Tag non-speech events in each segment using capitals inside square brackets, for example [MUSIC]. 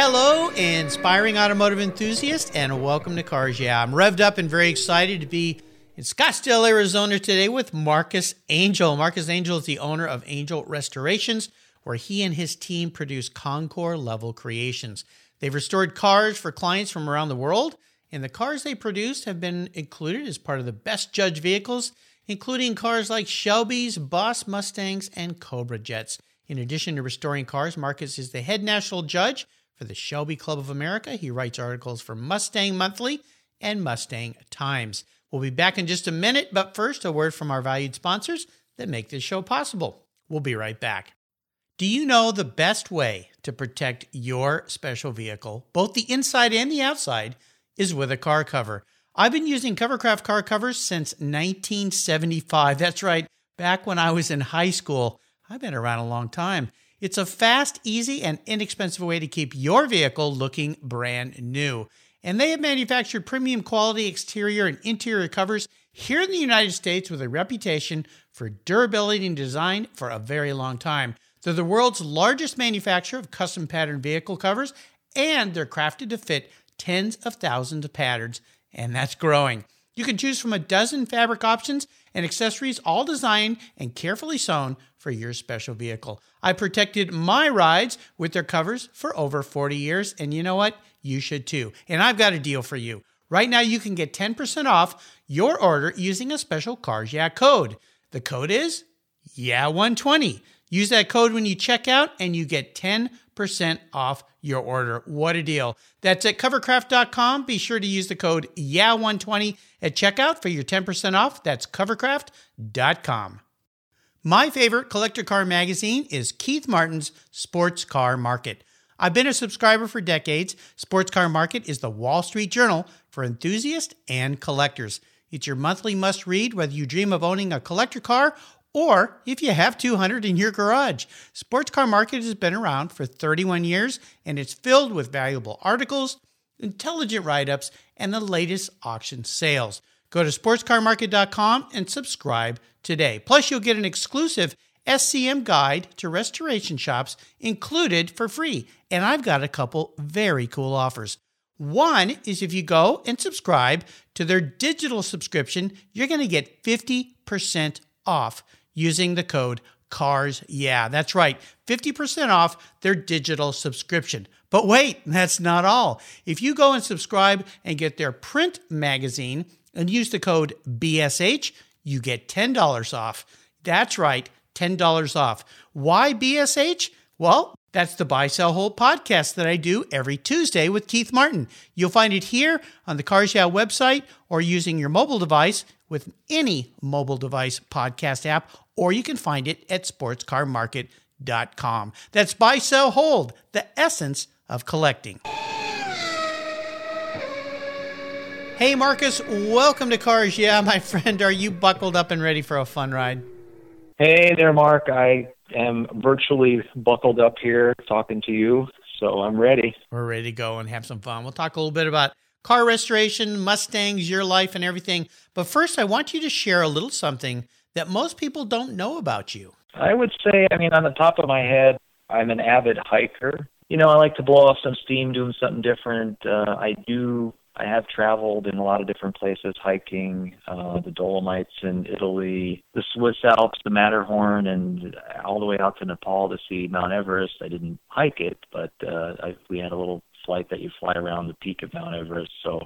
Hello, inspiring automotive enthusiast, and welcome to Cars Yeah. I'm revved up and very excited to be in Scottsdale, Arizona today with Marcus Angel. Marcus Angel is the owner of Angel Restorations, where he and his team produce Concours level creations. They've restored cars for clients from around the world, and the cars they produced have been included as part of the best judged vehicles, including cars like Shelby's, Boss Mustangs, and Cobra Jets. In addition to restoring cars, Marcus is the head national judge for the Shelby Club of America. He writes articles for Mustang Monthly and Mustang Times. We'll be back in just a minute, but first, a word from our valued sponsors that make this show possible. We'll be right back. Do you know the best way to protect your special vehicle, both the inside and the outside, is with a car cover? I've been using Covercraft car covers since 1975. That's right, back when I was in high school. I've been around a long time. It's a fast, easy, and inexpensive way to keep your vehicle looking brand new. And they have manufactured premium quality exterior and interior covers here in the United States with a reputation for durability and design for a very long time. They're the world's largest manufacturer of custom pattern vehicle covers, and they're crafted to fit tens of thousands of patterns, and that's growing. You can choose from a dozen fabric options and accessories, all designed and carefully sewn for your special vehicle. I protected my rides with their covers for over 40 years, and you know what? You should too. And I've got a deal for you. Right now, you can get 10% off your order using a special Cars Yeah code. The code is Yeah120. Use that code when you check out, and you get 10% off your order. What a deal. That's at covercraft.com. Be sure to use the code YEAH120 at checkout for your 10% off. That's covercraft.com. My favorite collector car magazine is Keith Martin's Sports Car Market. I've been a subscriber for decades. Sports Car Market is the Wall Street Journal for enthusiasts and collectors. It's your monthly must read whether you dream of owning a collector car or if you have 200 in your garage. Sports Car Market has been around for 31 years and it's filled with valuable articles, intelligent write ups, and the latest auction sales. Go to sportscarmarket.com and subscribe today. Plus, you'll get an exclusive SCM guide to restoration shops included for free. And I've got a couple very cool offers. One is if you go and subscribe to their digital subscription, you're going to get 50% off using the code CARS. Yeah, that's right. 50% off their digital subscription. But wait, that's not all. If you go and subscribe and get their print magazine and use the code BSH, you get $10 off. That's right, $10 off. Why BSH? Well, that's the Buy Sell Hold podcast that I do every Tuesday with Keith Martin. You'll find it here on the Cars Yeah website or using your mobile device with any mobile device podcast app, or you can find it at sportscarmarket.com. That's Buy Sell Hold, the essence of collecting. Hey, Marcus, welcome to Cars Yeah, my [LAUGHS] friend. Are you buckled up and ready for a fun ride? Hey there, Mark. I am virtually buckled up here talking to you, so I'm ready. We're ready to go and have some fun. We'll talk a little bit about car restoration, Mustangs, your life, and everything. But first, I want you to share a little something that most people don't know about you. I would say, I mean, on the top of my head, I'm an avid hiker. You know, I like to blow off some steam doing something different. Uh, I do I have traveled in a lot of different places, hiking uh, the Dolomites in Italy, the Swiss Alps, the Matterhorn, and all the way out to Nepal to see Mount Everest. I didn't hike it, but uh, I, we had a little flight that you fly around the peak of Mount Everest. So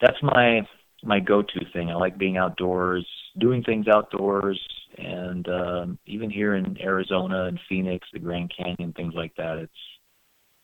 that's my my go-to thing. I like being outdoors, doing things outdoors, and um, even here in Arizona and Phoenix, the Grand Canyon, things like that. It's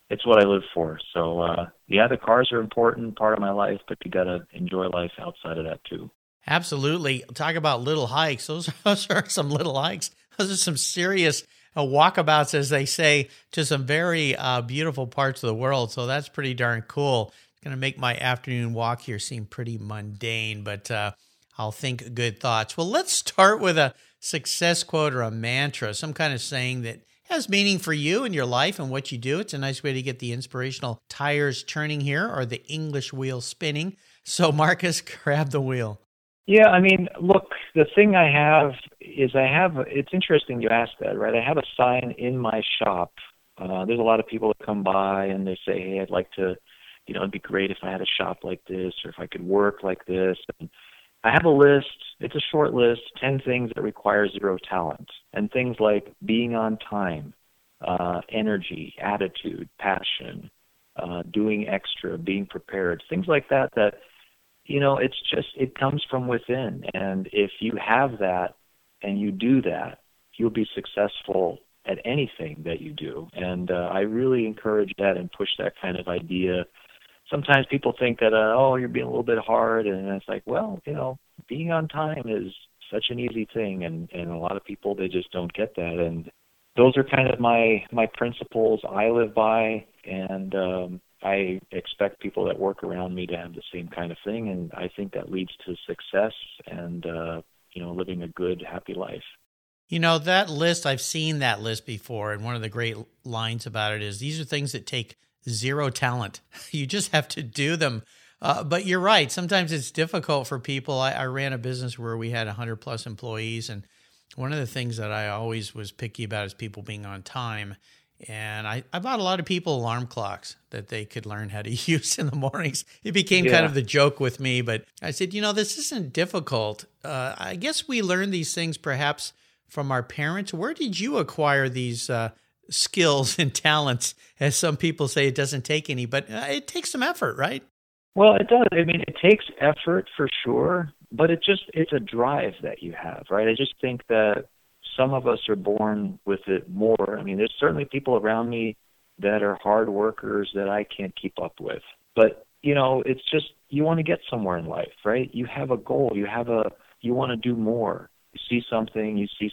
it's what I live for. So uh, yeah, the cars are important part of my life, but you got to enjoy life outside of that too. Absolutely. Talk about little hikes. Those, [LAUGHS] those are some little hikes. Those are some serious uh, walkabouts, as they say, to some very uh, beautiful parts of the world. So that's pretty darn cool. It's going to make my afternoon walk here seem pretty mundane, but uh, I'll think good thoughts. Well, let's start with a success quote or a mantra, some kind of saying that has meaning for you and your life and what you do. It's a nice way to get the inspirational tires turning here or the English wheel spinning. So, Marcus, [LAUGHS] grab the wheel. Yeah, I mean, look, the thing I have is I have, it's interesting you asked that, right? I have a sign in my shop. Uh, there's a lot of people that come by and they say, hey, I'd like to, you know, it'd be great if I had a shop like this or if I could work like this. And I have a list. It's a short list, 10 things that require zero talent. And things like being on time, uh, energy, attitude, passion, uh, doing extra, being prepared, things like that, that, you know, it's just, it comes from within. And if you have that and you do that, you'll be successful at anything that you do. And uh, I really encourage that and push that kind of idea. Sometimes people think that uh, oh you're being a little bit hard. And it's like well you know being on time is such an easy thing. And and a lot of people they just don't get that. And those are kind of my my principles I live by. And um I expect people that work around me to have the same kind of thing and I think that leads to success and uh you know living a good happy life. You know, that list, I've seen that list before. And one of the great lines about it is these are things that take zero talent. [LAUGHS] You just have to do them. Uh, but you're right. Sometimes it's difficult for people. I, I ran a business where we had 100 plus employees. And one of the things that I always was picky about is people being on time. And I, I bought a lot of people alarm clocks that they could learn how to [LAUGHS] use in the mornings. It became yeah. kind of the joke with me, but I said, you know, this isn't difficult. Uh, I guess we learn these things perhaps from our parents. Where did you acquire these uh, skills and [LAUGHS] talents. As some people say, it doesn't take any, but uh, it takes some effort, right? Well, it does. I mean, it takes effort for sure, but it just it's a drive that you have, right? I just think that some of us are born with it more. I mean, there's certainly people around me that are hard workers that I can't keep up with. But, you know, it's just you want to get somewhere in life, right? You have a goal, you have a you want to do more. You see something, you see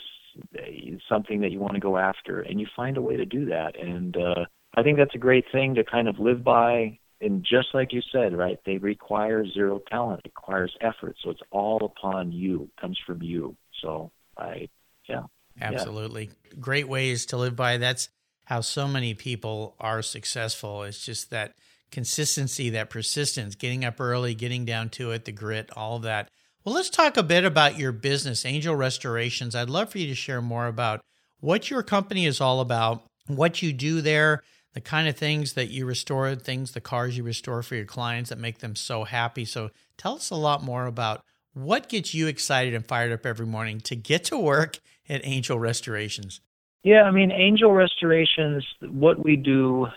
something that you want to go after, and you find a way to do that. And uh, I think that's a great thing to kind of live by. And just like you said, right, they require zero talent, it requires effort. So it's all upon you, it comes from you. So I, yeah. Absolutely. Yeah. Great ways to live by. That's how so many people are successful. It's just that consistency, that persistence, getting up early, getting down to it, the grit, all of that. Well, let's talk a bit about your business, Angel Restorations. I'd love for you to share more about what your company is all about, what you do there, the kind of things that you restore, things, the cars you restore for your clients that make them so happy. So tell us a lot more about what gets you excited and fired up every morning to get to work at Angel Restorations. Yeah, I mean, Angel Restorations, what we do,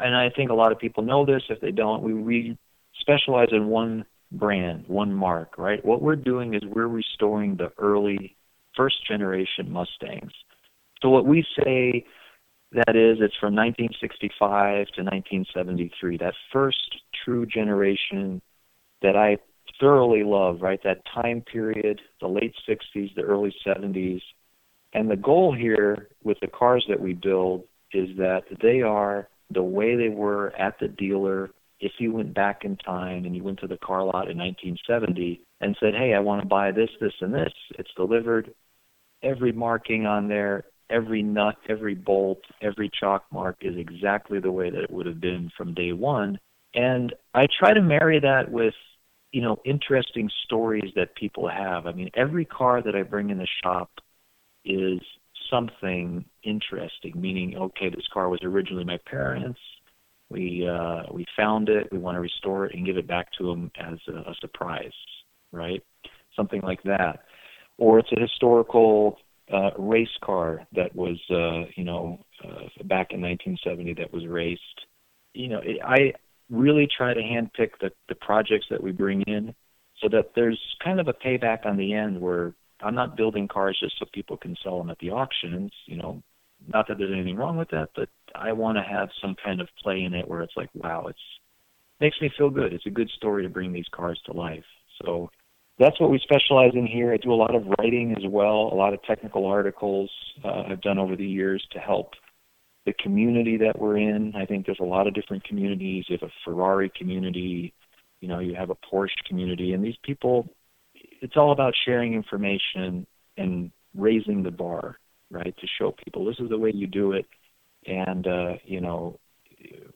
and I think a lot of people know this. If they don't, we, we specialize in one brand, one mark, right? What we're doing is we're restoring the early first generation Mustangs. So what we say that is it's from 1965 to 1973, that first true generation that I thoroughly love, right? That time period, the late 60s, the early 70s. And the goal here with the cars that we build is that they are the way they were at the dealer if you went back in time and you went to the car lot in 1970 and said, "Hey, I want to buy this, this, and this," it's delivered. Every marking on there, every nut, every bolt, every chalk mark is exactly the way that it would have been from day one. And I try to marry that with, you know, interesting stories that people have. I mean, every car that I bring in the shop is something interesting, meaning, okay, this car was originally my parents' we uh, we found it, we want to restore it and give it back to them as a, a surprise, right? Something like that, or it's a historical uh, race car that was uh, you know uh, back in 1970 that was raced. You know, it, I really try to handpick the the projects that we bring in so that there's kind of a payback on the end where I'm not building cars just so people can sell them at the auctions. You know, not that there's anything wrong with that, but I want to have some kind of play in it where it's like, wow, it's makes me feel good. It's a good story to bring these cars to life. So that's what we specialize in here. I do a lot of writing as well, a lot of technical articles uh, I've done over the years to help the community that we're in. I think there's a lot of different communities. You have a Ferrari community, you know, you have a Porsche community, and these people, it's all about sharing information and raising the bar, right? To show people this is the way you do it, and uh, you know,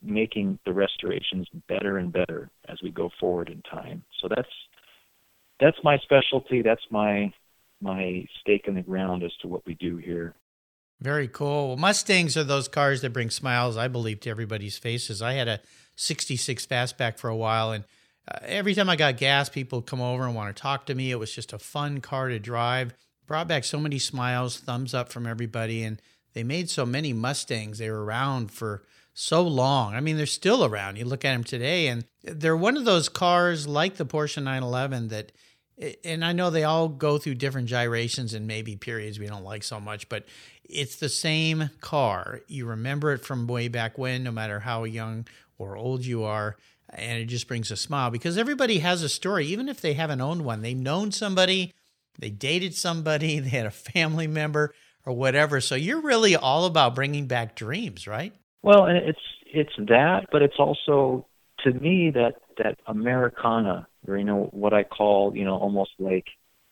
making the restorations better and better as we go forward in time. So that's that's my specialty. That's my my stake in the ground as to what we do here. Very cool. Well, Mustangs are those cars that bring smiles, I believe, to everybody's faces. I had a 66 fastback for a while, and uh, every time I got gas, people come over and want to talk to me. It was just a fun car to drive. Brought back so many smiles, thumbs up from everybody, and they made so many Mustangs. They were around for so long. I mean, they're still around. You look at them today, and they're one of those cars like the Porsche 911 that and I know they all go through different gyrations and maybe periods we don't like so much, but it's the same car. You remember it from way back when, no matter how young or old you are, and it just brings a smile because everybody has a story, even if they haven't owned one. They've known somebody, they dated somebody, [LAUGHS] they had a family member or whatever. So you're really all about bringing back dreams, right? Well, it's it's that, but it's also to me that that Americana, or you know what I call you know almost like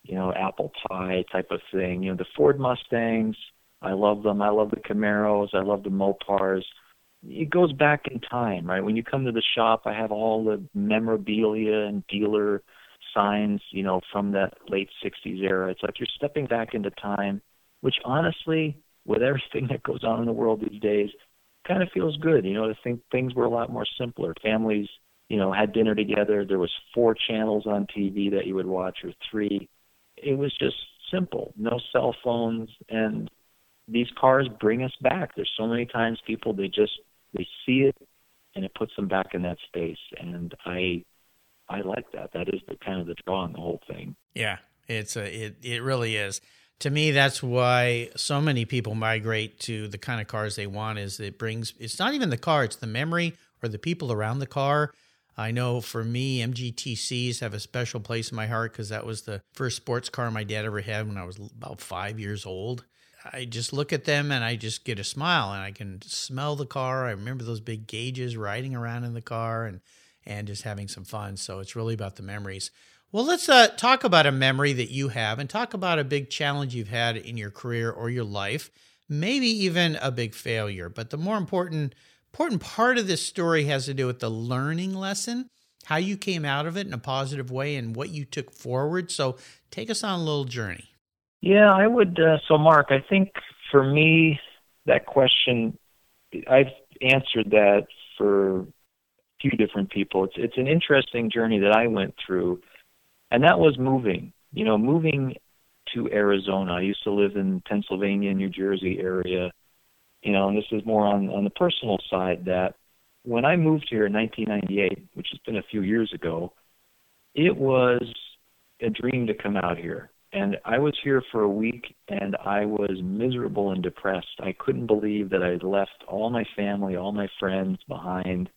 you know apple pie type of thing. You know the Ford Mustangs, I love them. I love the Camaros. I love the Mopars. It goes back in time, right? When you come to the shop, I have all the memorabilia and dealer signs, you know, from that late '60s era. It's like you're stepping back into time, which honestly, with everything [LAUGHS] that goes on in the world these days, kind of feels good. You know, to think things were a lot more simpler. Families you know, had dinner together. There was four channels on TV that you would watch or three. It was just simple. No cell phones and these cars bring us back. There's so many times people they just they see it and it puts them back in that space and I I like that. That is the kind of the draw on the whole thing. Yeah, it's a it it really is. To me, that's why so many people migrate to the kind of cars they want. Is it brings? It's not even the car; it's the memory or the people around the car I know for me, MGTCs have a special place in my heart because that was the first sports car my dad ever had when I was about five years old. I just look at them and I just get a smile and I can smell the car. I remember those big gauges riding around in the car and and just having some fun. So it's really about the memories. Well, let's uh, talk about a memory that you have and talk about a big challenge you've had in your career or your life, maybe even a big failure. But the more important important part of this story has to do with the learning lesson, how you came out of it in a positive way, and what you took forward. So take us on a little journey. Yeah, I would. Uh, so, Mark, I think for me, that question, I've answered that for a few different people. It's it's an interesting journey that I went through, and that was moving. You know, moving to Arizona. I used to live in Pennsylvania, New Jersey area, you know, and this is more on on the personal side that when I moved here in 1998, which has been a few years ago, it was a dream to come out here. And I was here for a week and I was miserable and depressed. I couldn't believe that I had left all my family, all my friends behind.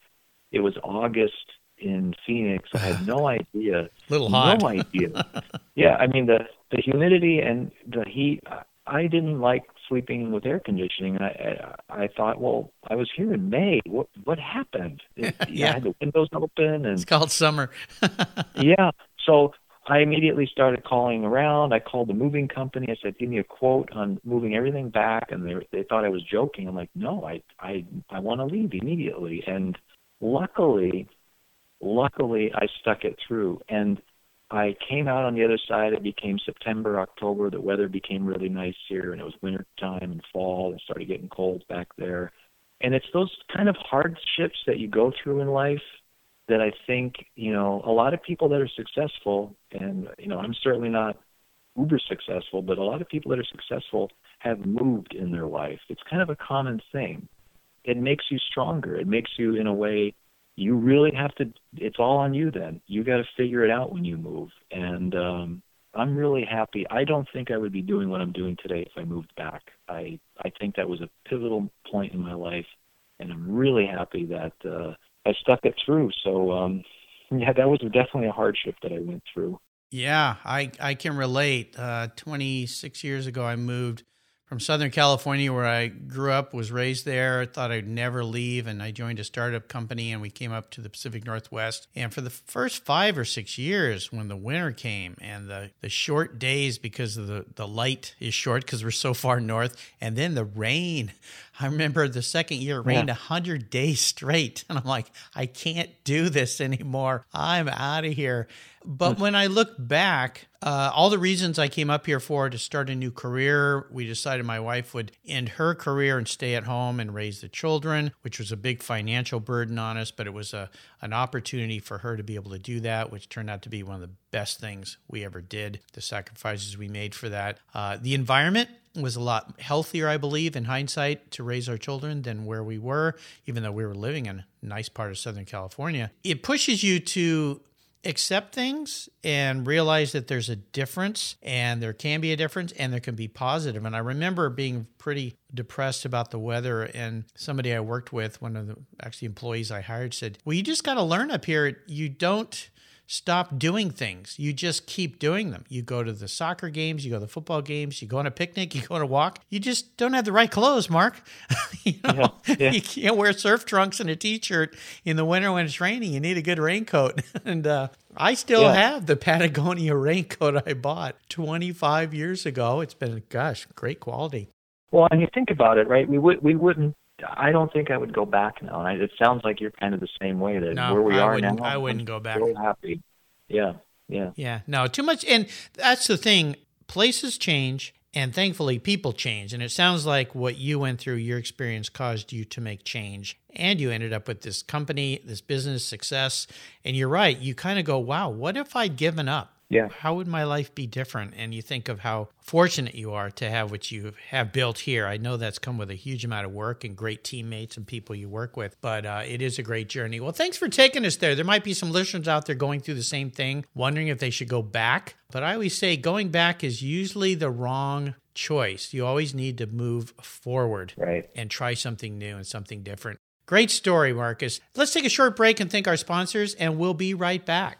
It was August in Phoenix. I had no [SIGHS] idea. Little hot. No idea. [LAUGHS] yeah, I mean the the humidity and the heat. I didn't like sleeping with air conditioning, and I I, I thought, well, I was here in May. What what happened? [LAUGHS] It, yeah, I had the windows open, and it's called summer. [LAUGHS] yeah, so I immediately started calling around. I called the moving company. I said, "Give me a quote on moving everything back," and they they thought I was joking. I'm like, "No, I I I want to leave immediately." And luckily, luckily, I stuck it through. And I came out on the other side. It became September, October. The weather became really nice here, and it was winter time and fall. and started getting cold back there. And it's those kind of hardships that you go through in life that I think, you know, a lot of people that are successful, and, you know, I'm certainly not uber successful, but a lot of people that are successful have moved in their life. It's kind of a common thing. It makes you stronger. It makes you, in a way, you really have to it's all on you then you got to figure it out when you move and um i'm really happy i don't think i would be doing what i'm doing today if i moved back i i think that was a pivotal point in my life and i'm really happy that uh i stuck it through so um yeah that was definitely a hardship that i went through Yeah, I, I can relate. Uh, 26 years ago, I moved from Southern California, where I grew up, was raised there. Thought I'd never leave, and I joined a startup company, and we came up to the Pacific Northwest. And for the first five or six years, when the winter came and the, the short days because of the, the light is short because we're so far north, and then the rain. I remember the second year it rained a yeah. 100 days straight, and I'm like, I can't do this anymore. I'm out of here. But when I look back, uh, all the reasons I came up here for to start a new career, we decided my wife would end her career and stay at home and raise the children, which was a big financial burden on us, but it was a an opportunity for her to be able to do that, which turned out to be one of the best things we ever did. The sacrifices we made for that, uh, the environment was a lot healthier, I believe, in hindsight, to raise our children than where we were, even though we were living in a nice part of Southern California. It pushes you to accept things and realize that there's a difference and there can be a difference and there can be positive. And I remember being pretty depressed about the weather and somebody I worked with, one of the actually employees I hired said, "Well, you just got to learn up here. You don't stop doing things. You just keep doing them. You go to the soccer games, you go to the football games, you go on a picnic, [LAUGHS] you go on a walk. You just don't have the right clothes, Mark. [LAUGHS] you, know, yeah, yeah. [LAUGHS] you can't wear surf trunks and a t-shirt in the winter when it's raining. You need a good raincoat. and uh, I still yeah. have the Patagonia raincoat I bought 25 years ago. It's been, gosh, great quality. Well, and you think about it, right? We would we wouldn't I don't think I would go back now. And I, it sounds like you're kind of the same way. That no, where we I are now, I wouldn't go back. Happy. Yeah, yeah, yeah. No, too much. And that's the thing. Places change, and thankfully, people change. And it sounds like what you went through, your experience caused you to make change. And you ended up with this company, this business success. And you're right. You kind of go, wow, what if I'd given up? Yeah. how would my life be different? And you think of how fortunate you are to have what you have built here. I know that's come with a huge amount of work and great teammates and people you work with, but uh, it is a great journey. Well, thanks for taking us there. There might be some listeners out there going through the same thing, wondering if they should go back. But I always say going back is usually the wrong choice. You always need to move forward right. and try something new and something different. Great story, Marcus. Let's take a short break and thank our sponsors, and we'll be right back.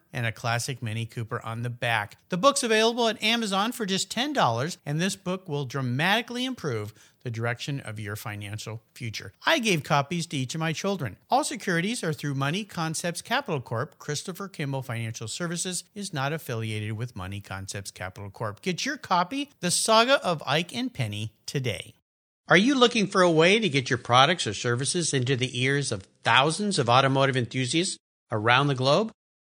and a classic Mini Cooper on the back. The book's available at Amazon for just $10, and this book will dramatically improve the direction of your financial future. I gave copies to each of my children. All securities are through Money Concepts Capital Corp. Christopher Kimball Financial Services is not affiliated with Money Concepts Capital Corp. Get your copy, The Saga of Ike and Penny, today. Are you looking for a way to get your products or services into the ears of thousands of automotive enthusiasts around the globe?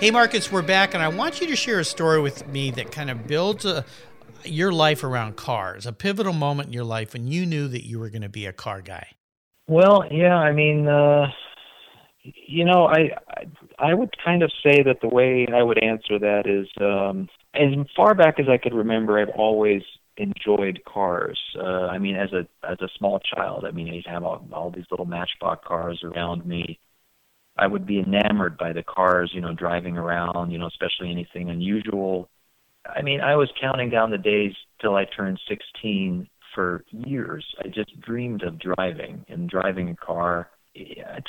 Hey, Marcus, we're back, and I want you to share a story with me that kind of builds a, your life around cars, a pivotal moment in your life when you knew that you were going to be a car guy. Well, yeah, I mean, uh, you know, I, I would kind of say that the way I would answer that is, um, as far back as I could remember, I've always enjoyed cars. Uh, I mean, as a as a small child, I mean, have all, all these little Matchbox cars around me. I would be enamored by the cars, you know, driving around, you know, especially anything unusual. I mean, I was counting down the days till I turned 16 for years. I just dreamed of driving and driving a car.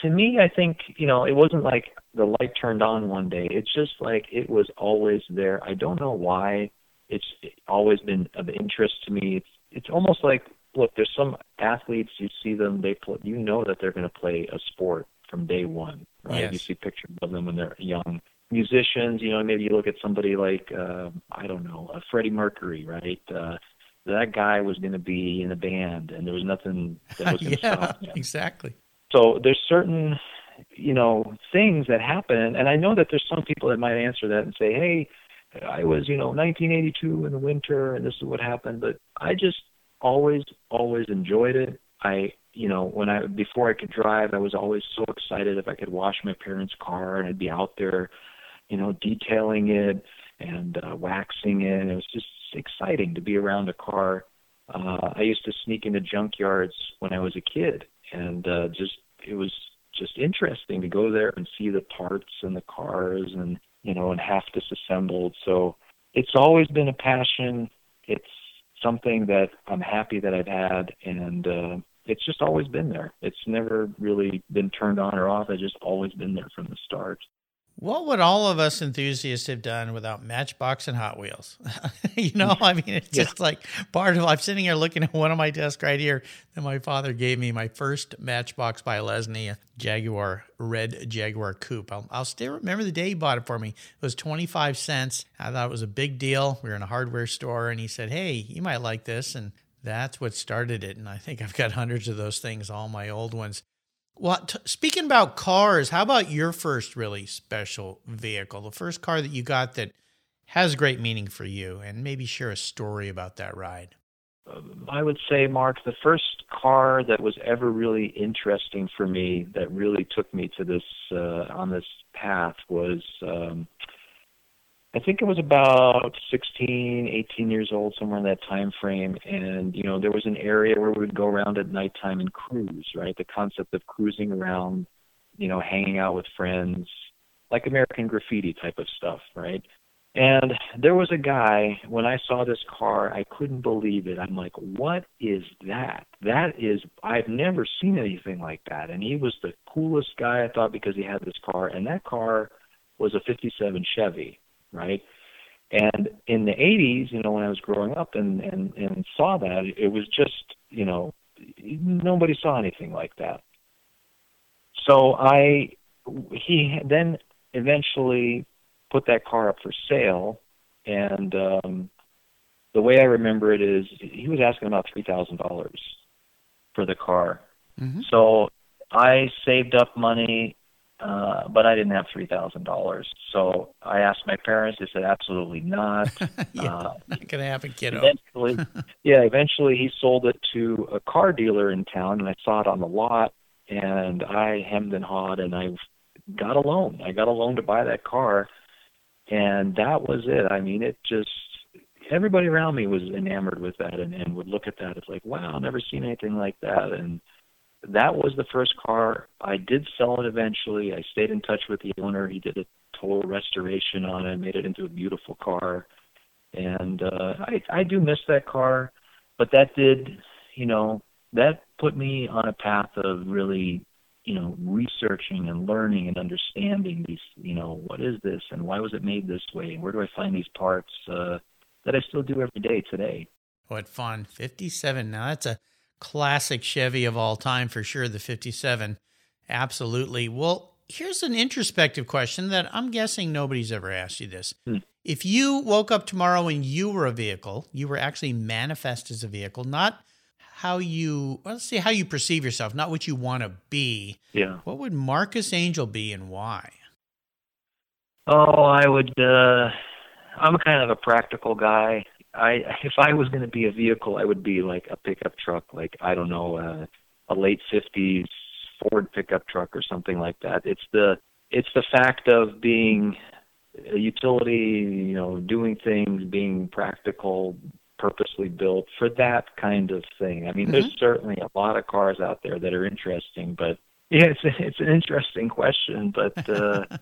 To me, I think, you know, it wasn't like the light turned on one day. It's just like it was always there. I don't know why. It's always been of interest to me. It's it's almost like look, there's some athletes you see them they play, you know that they're going to play a sport from day one, right? Yes. You see pictures of them when they're young. Musicians, you know, maybe you look at somebody like uh, I don't know, uh, Freddie Mercury, right? Uh, that guy was going to be in a band, and there was nothing that was going [LAUGHS] to yeah, stop him. exactly. So there's certain, you know, things that happen, and I know that there's some people that might answer that and say, "Hey, I was, you know, 1982 in the winter, and this is what happened." But I just always, always enjoyed it. I, you know, when I before I could drive, I was always so excited if I could wash my parents' car, and I'd be out there, you know, detailing it and uh, waxing it. It was just exciting to be around a car. Uh, I used to sneak into junkyards when I was a kid, and uh, just it was just interesting to go there and see the parts and the cars and you know and half disassembled. So it's always been a passion. It's something that I'm happy that I've had, and uh, it's just always been there. It's never really been turned on or off. It's just always been there from the start. What would all of us enthusiasts have done without Matchbox and Hot Wheels? [LAUGHS] you know, I mean, it's Yeah. just like part of. I'm sitting here looking at one of my desks right here that my father gave me, my first Matchbox by Lesney, Jaguar red Jaguar coupe. I'll, I'll still remember the day he bought it for me. It was 25 cents. I thought it was a big deal. We were in a hardware store, and he said, "Hey, you might like this," and that's what started it. And I think I've got [LAUGHS] hundreds of those things, all my old ones. Well, t- speaking about cars, how about your first really special vehicle? The first car that you got that has great meaning for you, and maybe share a story about that ride. I would say, Mark, the first car that was ever really interesting for me, that really took me to this uh, on this path, was um, I think it was about 16, 18 years old, somewhere in that time frame. And you know, there was an area where we would go around at nighttime and cruise. Right, the concept of cruising around, you know, hanging out with friends, like American Graffiti type of stuff. Right. And there was a guy, when I saw this car, I couldn't believe it. I'm like, what is that? That is, I've never seen anything like that. And he was the coolest guy, I thought, because he had this car. And that car was a 57 Chevy, right? And in the 80s, you know, when I was growing up and, and, and saw that, it was just, you know, nobody saw anything like that. So I, he then eventually put that car up for sale, and um, the way I remember it is he was asking about three thousand dollars for the car. Mhm. So I saved up money, uh, but I didn't have three thousand dollars. So I asked my parents. They said absolutely not. [LAUGHS] yeah, Uh, not gonna happen, kiddo. eventually, [LAUGHS] yeah, eventually he sold it to a car dealer in town, and I saw it on the lot, and I hemmed and hawed, and I got a loan. I got a loan to buy that car, and that was it. I mean, it just everybody around me was enamored with that, and, and would look at that. It's like, wow, I've never seen anything like that, and that was the first car. I did sell it eventually. I stayed in touch with the owner. He did a total restoration on it, made it into a beautiful car and uh I I do miss that car, but that did, you know, that put me on a path of really, you know, researching and learning and understanding these, you know, what is this and why was it made this way and where do I find these parts uh that I still do every day today. What fun! Fifty-seven. Now that's a classic Chevy of all time for sure. The fifty-seven, absolutely. Well, here's an introspective question that I'm guessing nobody's ever asked you this. Hmm. If you woke up tomorrow and you were a vehicle, you were actually manifest as a vehicle, not how you well, let's see how you perceive yourself, not what you want to be. Yeah. What would Marcus Angel be and why? Oh, I would uh I'm kind of a practical guy. I if I was going to be a vehicle, I would be like a pickup truck, like I don't know, uh, a late 50s Ford pickup truck or something like that. It's the it's the fact of being a utility, you know, doing things, being practical, purposely built for that kind of thing. I mean, there's certainly a lot of cars out there that are interesting, but yeah, it's it's an interesting question, but uh [LAUGHS]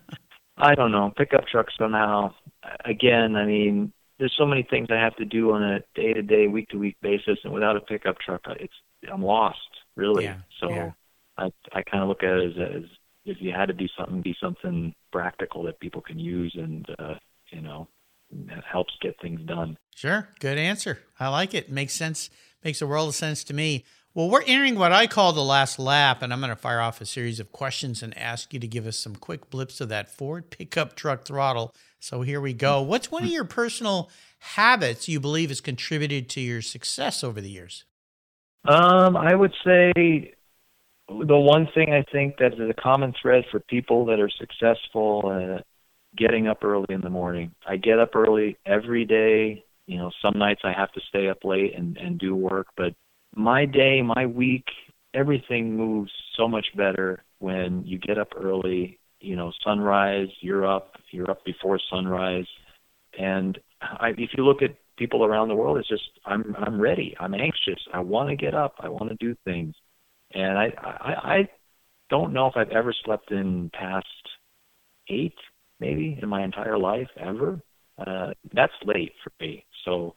I don't know. Pickup truck somehow. Again, I mean, there's so many things I have to do on a day to day, week to week basis, and without a pickup truck, it's I'm lost really. Yeah, so yeah. I I kind of look at it as, as if you had to do something, be something practical that people can use and uh, you know that helps get things done. Sure, good answer. I like it. Makes sense. Makes a world of sense to me. Well, we're entering what I call the last lap, and I'm going to fire off a series of questions and ask you to give us some quick blips of that Ford pickup truck throttle. So here we go. What's one of your personal habits you believe has contributed to your success over the years? Um, I would say the one thing I think that is a common thread for people that are successful uh, getting up early in the morning. I get up early every day. You know, some nights I have to stay up late and and do work, but my day, my week, everything moves so much better when you get up early. You know, sunrise, you're up, you're up before sunrise, and I, if you look at people around the world, it's just I'm I'm ready, I'm anxious, I want to get up, I want to do things, and I I, I don't know if I've ever slept in past eight, maybe in my entire life ever. Uh, that's late for me. So,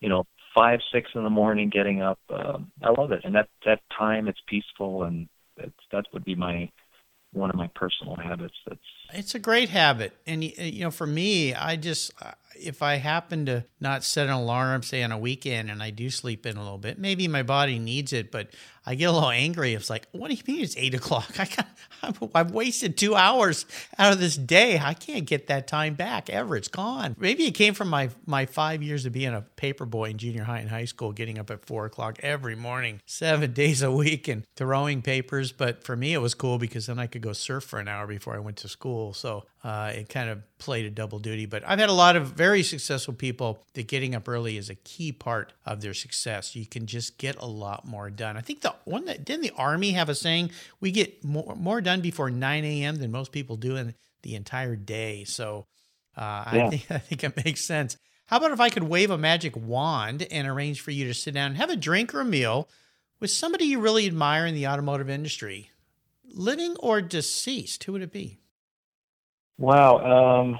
you know, five, six in the morning, getting up. Um, I love it, and that that time it's peaceful, and that's that would be my one of my personal habits. That's it's a great habit, and you know, for me, I just if I happen to not set an alarm, say on a weekend, and I do sleep in a little bit, maybe my body needs it, but I get a little angry. It's like, what do you mean it's eight o'clock? [LAUGHS] I got, I've wasted two hours out of this day. I can't get that time back ever. It's gone. Maybe it came from my my five years of being a paper boy in junior high and high school, getting up at four o'clock every morning, seven [LAUGHS] days a week, and throwing papers. But for me, it was cool because then I could go surf for an hour before I went to school. So uh, it kind of played a double duty. But I've had a lot of very successful people that getting up early is a key part of their success. You can just get a lot more done. I think the one that didn't the army have a saying we get more more done before 9 a.m. than most people do in the entire day. So uh, yeah. I think [LAUGHS] I think it makes sense. How about if I could wave a magic wand and arrange for you to sit down and have a drink or a meal with somebody you really admire in the automotive industry, living or deceased? Who would it be? Wow. Um,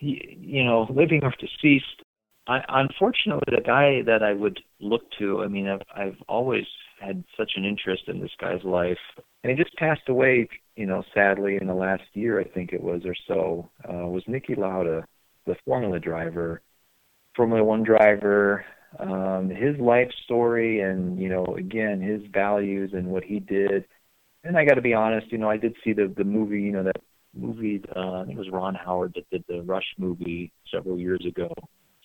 you, you know, living or deceased. I, unfortunately, the guy that I would look to, I mean, I've, I've always had such an interest in this guy's life, and he just passed away, you know, sadly in the last year, I think it was or so. Uh, was Niki Lauda, the Formula driver, Formula One driver. Um, his life story, and you know, again, his values and what he did. And I got to be honest, you know, I did see the the movie, you know, that movie. Uh, I think it was Ron Howard that did the Rush movie several years ago.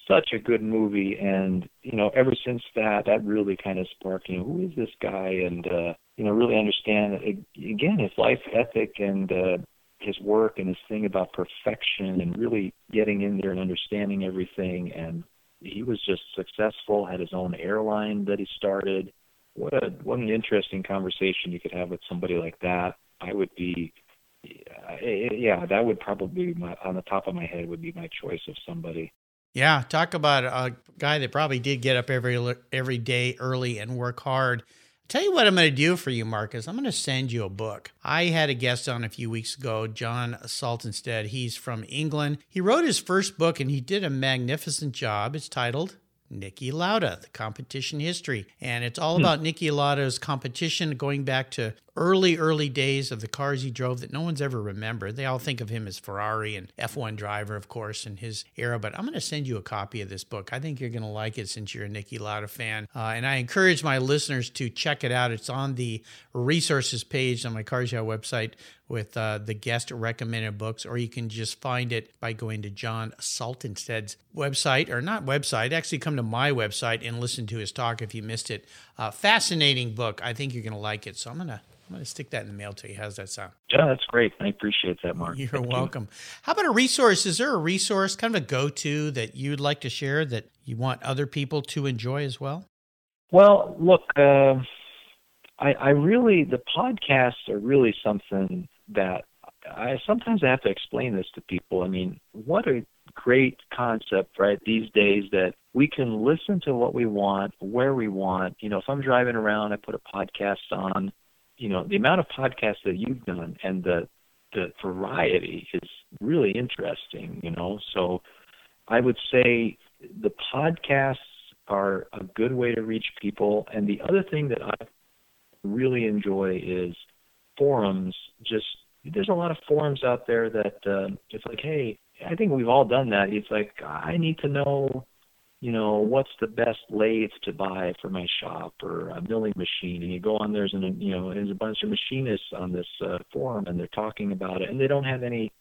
Such a good movie, and you know, ever since that, that really kind of sparked. You know, who is this guy? And uh, you know, really understand again his life ethic and uh, his work and his thing about perfection and really getting in there and understanding everything. And he was just successful. Had his own airline that he started. What a what an interesting conversation you could have with somebody like that. I would be yeah, that would probably be my, on the top of my head would be my choice of somebody. Yeah, talk about a guy that probably did get up every every day early and work hard. I'll tell you what I'm going to do for you, Marcus. I'm going to send you a book. I had a guest on a few weeks ago, John Saltonstead. He's from England. He wrote his first book and he did a magnificent job. It's titled Niki Lauda, the competition history. And it's all hmm. about Niki Lauda's competition going back to early, early days of the cars he drove that no one's ever remembered. They all think of him as Ferrari and F1 driver, of course, in his era. But I'm going to send you a copy of this book. I think you're going to like it since you're a Niki Lauda fan. Uh, and I encourage my listeners to check it out. It's on the resources page on my Cars Yeah website with uh, the guest recommended books, or you can just find it by going to John Saltonstead's website, or not website, actually come to my website and listen to his talk if you missed it. Uh, fascinating book. I think you're going to like it. So I'm going to I'm going to stick that in the mail to you. How's that sound? Yeah, that's great. I appreciate that, Mark. You're Thank welcome. You. How about a resource? Is there a resource, kind of a go to that you'd like to share that you want other people to enjoy as well? Well, look, uh, I, I really, the podcasts are really something that I sometimes I have to explain this to people. I mean, what a great concept, right? These days that we can listen to what we want, where we want. You know, if I'm driving around, I put a podcast on. You know, the amount of podcasts that you've done and the the variety is really interesting. You know, so I would say the podcasts are a good way to reach people. And the other thing that I really enjoy is forums just there's a lot of forums out there that uh, it's like, hey, I think we've all done that. It's like I need to know, you know, what's the best lathe to buy for my shop or a milling machine. And you go on there's an you know there's a bunch of machinists on this uh, forum and they're talking about it and they don't have any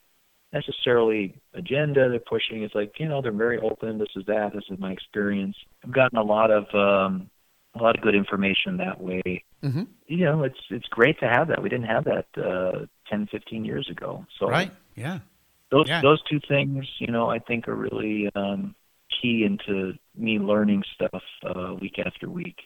necessarily agenda they're pushing. It's like you know they're very open. This is that. This is my experience. I've gotten a lot of um, a lot of good information that way. Mm-hmm. You know, it's it's great to have that. We didn't have that uh, 10, 15 years ago. So right, yeah. Those yeah. those two things, you know, I think are really um, key into me learning stuff uh, week after week.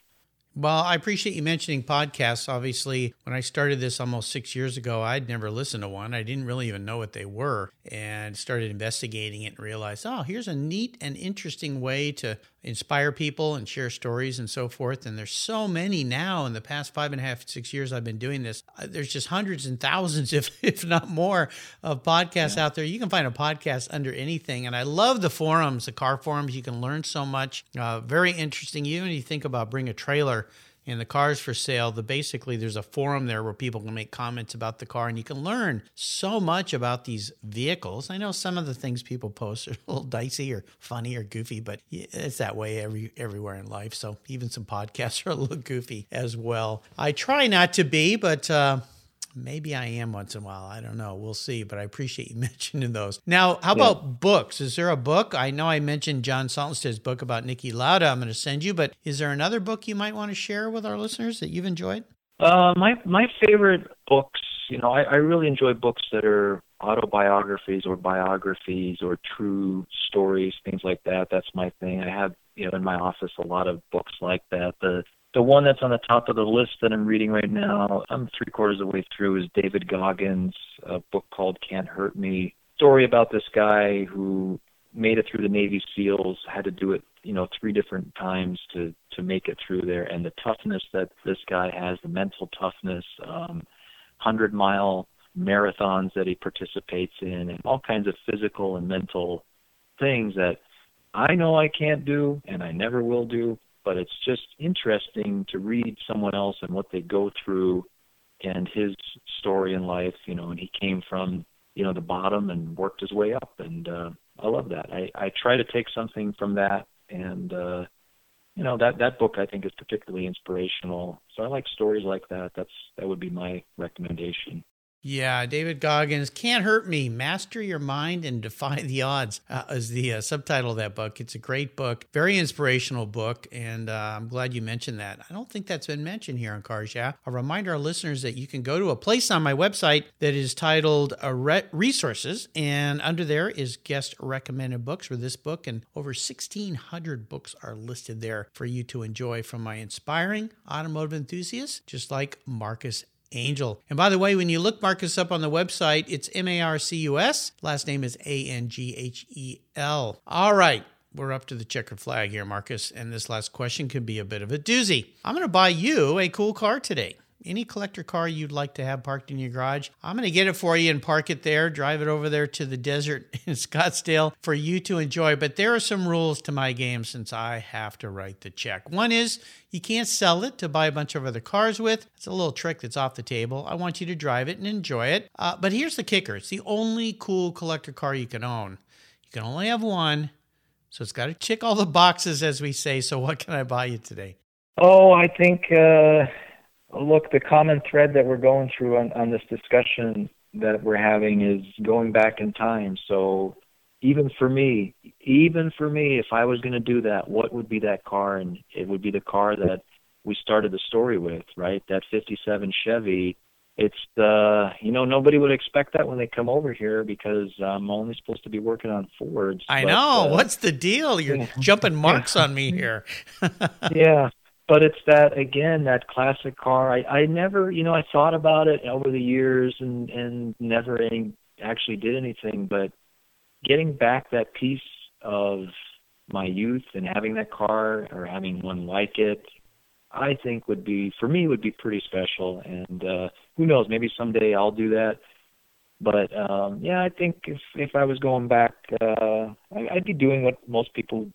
Well, I appreciate you mentioning podcasts. Obviously, when I started this almost six years ago, I'd never listened to one. I didn't really even know what they were and started investigating it and realized, oh, here's a neat and interesting way to inspire people and share stories and so forth. And there's so many now in the past five and a half, six years I've been doing this. Uh, there's just hundreds and thousands, [LAUGHS] if, if not more, of podcasts yeah. out there. You can find a podcast under anything. And I love the forums, the car forums. You can learn so much. Uh, very interesting. Even if you think about bring a trailer and the cars for sale the basically there's a forum there where people can make comments about the car and you can learn so much about these vehicles. I know some of the things people post are [LAUGHS] a little dicey or funny or goofy but it's that way every everywhere in life. So even some podcasts [LAUGHS] are a little goofy as well. I try not to be but uh, Maybe I am once in a while. I don't know. We'll see. But I appreciate you [LAUGHS] mentioning those. Now, how about books? Is there a book? I know I mentioned John Saltonsted's book about Niki Lauda. I'm going to send you. But is there another book you might want to share with our listeners that you've enjoyed? Uh, my my favorite books. You know, I, I really enjoy books that are autobiographies or biographies or true stories, things like that. That's my thing. I have you know in my office a lot of books like that. The the one that's on the top of the list that I'm reading right now, I'm three quarters of the way through, is David Goggins' a book called Can't Hurt Me. Story about this guy who made it through the Navy SEALs, had to do it, you know, three different times to to make it through there, and the toughness that this guy has, the mental toughness, um, hundred mile marathons that he participates in, and all kinds of physical and mental things that I know I can't do and I never will do, but it's just interesting to read someone else and what they go through and his story in life, you know, and he came from, you know, the bottom and worked his way up and uh I love that. I I try to take something from that and uh you know that that book I think is particularly inspirational. So I like stories like that. That's that would be my recommendation. Yeah, David Goggins, Can't Hurt Me, Master Your Mind and Defy the Odds uh, is the uh, subtitle of that book. It's a great book, very inspirational book, and uh, I'm glad you mentioned that. I don't think that's been mentioned here on Cars Yeah. I'll remind our listeners that you can go to a place on my website that is titled uh, Resources, and under there is guest recommended books for this book, and over 1,600 books are listed there for you to enjoy from my inspiring automotive enthusiasts, just like Marcus Anghel. And by the way, when you look Marcus up on the website, it's M A R C U S. Last name is A N G H E L. All right. We're up to the checkered flag here, Marcus, and this last question could be a bit of a doozy. I'm going to buy you a cool car today any collector car you'd like to have parked in your garage, I'm going to get it for you and park it there, drive it over there to the desert [LAUGHS] in Scottsdale for you to enjoy. But there are some rules to my game since I have to write the check. One is you can't sell it to buy a bunch of other cars with. It's a little trick that's off the table. I want you to drive it and enjoy it. Uh, but here's the kicker it's the only cool collector car you can own. You can only have one. So it's got to tick all the boxes, as we say. So, what can I buy you today? Oh, I think uh, Look, the common thread that we're going through on, on this discussion that we're having is going back in time. So even for me, even for me, if I was going to do that, what would be that car? And it would be the car that we started the story with, right? That 57 Chevy. It's the, you know, nobody would expect that when they come over here because I'm only supposed to be working on Fords. I but, know. Uh, What's the deal? You're [LAUGHS] jumping marks on me here. [LAUGHS] yeah but it's that again that classic car. I i never you know i thought about it over the years and and never any actually did anything but getting back that piece of my youth and having that car or having one like it i think would be for me would be pretty special. And uh who knows maybe someday i'll do that. But um yeah i think if if i was going back uh I, i'd be doing what most people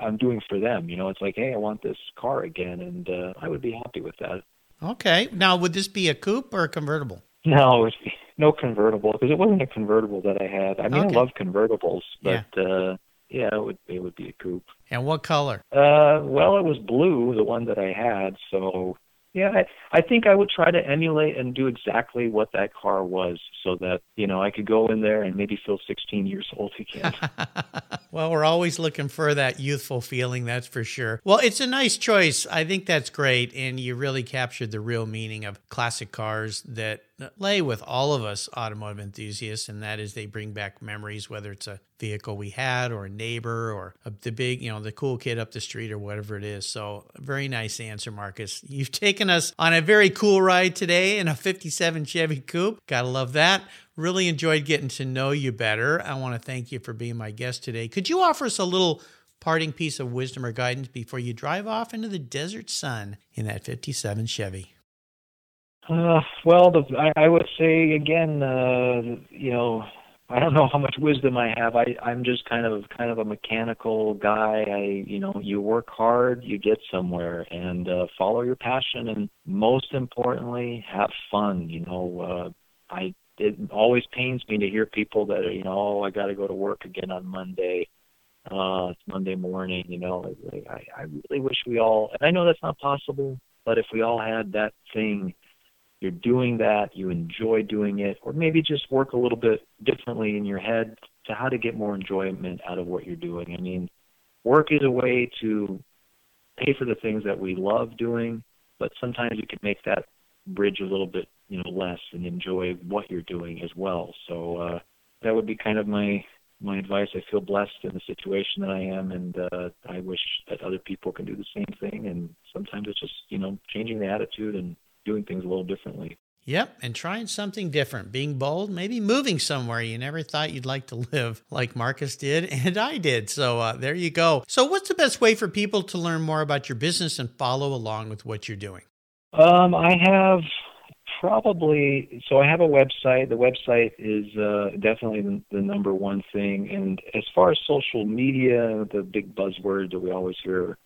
I'm doing for them. You know, it's like, hey, I want this car again, and uh, I would be happy with that. Okay. Now, would this be a coupe or a convertible? No, no convertible because it wasn't a convertible that I had. I mean, Okay. I love convertibles, but uh, yeah, it would it would be a coupe. And what color? Uh, well, it was blue, the one that I had. So yeah, I, I think I would try to emulate and do exactly what that car was, so that you know I could go in there and maybe feel 16 years old again. [LAUGHS] well, we're always looking for that youthful feeling, that's for sure. Well, it's a nice choice. I think that's great. And you really captured the real meaning of classic cars that lay with all of us automotive enthusiasts, and that is they bring back memories, whether it's a vehicle we had or a neighbor or a, the big, you know, the cool kid up the street or whatever it is. So, very nice answer, Marcus. You've taken us on a very cool ride today in a 57 Chevy Coupe. Gotta love that. Really enjoyed getting to know you better. I want to thank you for being my guest today. Could you offer us a little parting piece of wisdom or guidance before you drive off into the desert sun in that 57 Chevy? Uh, well, the, I, I would say again, uh, you know, I don't know how much wisdom I have. I, I'm just kind of kind of a mechanical guy. I, you know, you work hard, you get somewhere, and uh, follow your passion, and most importantly, have fun. You know, uh, I it always pains me to hear people that are, you know, oh, I got to go to work again on Monday. Uh, it's Monday morning. You know, like, I, I really wish we all, and I know that's not possible, but if we all had that thing you're doing that, you enjoy doing it, or maybe just work a little bit differently in your head to how to get more enjoyment out of what you're doing. I mean, work is a way to pay for the things that we love doing, but sometimes you can make that bridge a little bit, you know, less and enjoy what you're doing as well. So uh that would be kind of my my advice. I feel blessed in the situation that I am and uh I wish that other people can do the same thing and sometimes it's just, you know, changing the attitude and doing things a little differently. Yep, and trying something different, being bold, maybe moving somewhere you never thought you'd like to live, [LAUGHS] like Marcus did and I did. So uh, there you go. So, what's the best way for people to learn more about your business and follow along with what you're doing? Um, I have probably so I have a website. The website is uh, definitely the, the number one thing. And as far as social media, the big buzzword that we always hear,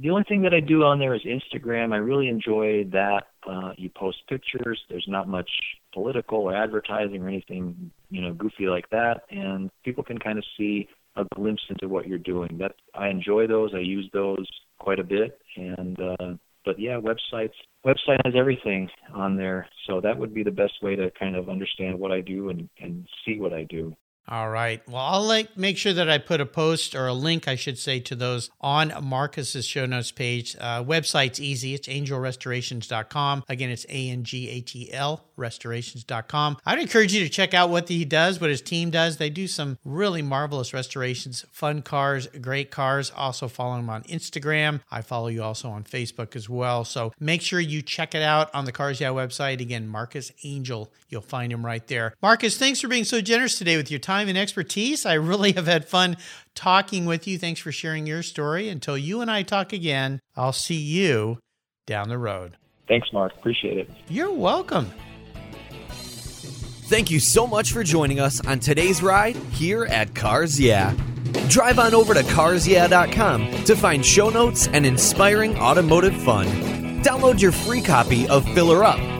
the only thing that I do on there is Instagram. I really enjoy that. Uh, you post pictures. There's not much political or advertising or anything, you know, goofy like that, and people can kind of see a glimpse into what you're doing. That I enjoy those. I use those quite a bit, and uh, but yeah, websites. Website has everything on there, so that would be the best way to kind of understand what I do and and see what I do. All right. Well, I'll like make sure that I put a post or a link, I should say, to those on Marcus's show notes page. Uh, website's easy. It's anghelrestorations.com. Again, it's A N G A T L restorations.com. I'd encourage you to check out what he does, what his team does. They do some really marvelous restorations, fun cars, great cars. Also follow him on Instagram. I follow you also on Facebook as well. So make sure you check it out on the Cars Yeah website. Again, Marcus Anghel. You'll find him right there. Marcus, thanks for being so generous today with your time and expertise. I really [LAUGHS] have had fun talking with you. Thanks for sharing your story. Until you and I talk again, I'll see you down the road. Thanks, Mark. Appreciate it. You're welcome. Thank you so much for joining us on today's ride here at Cars Yeah. Drive on over to carsyeah.com to find show notes and inspiring automotive fun. Download your free copy of Filler Up,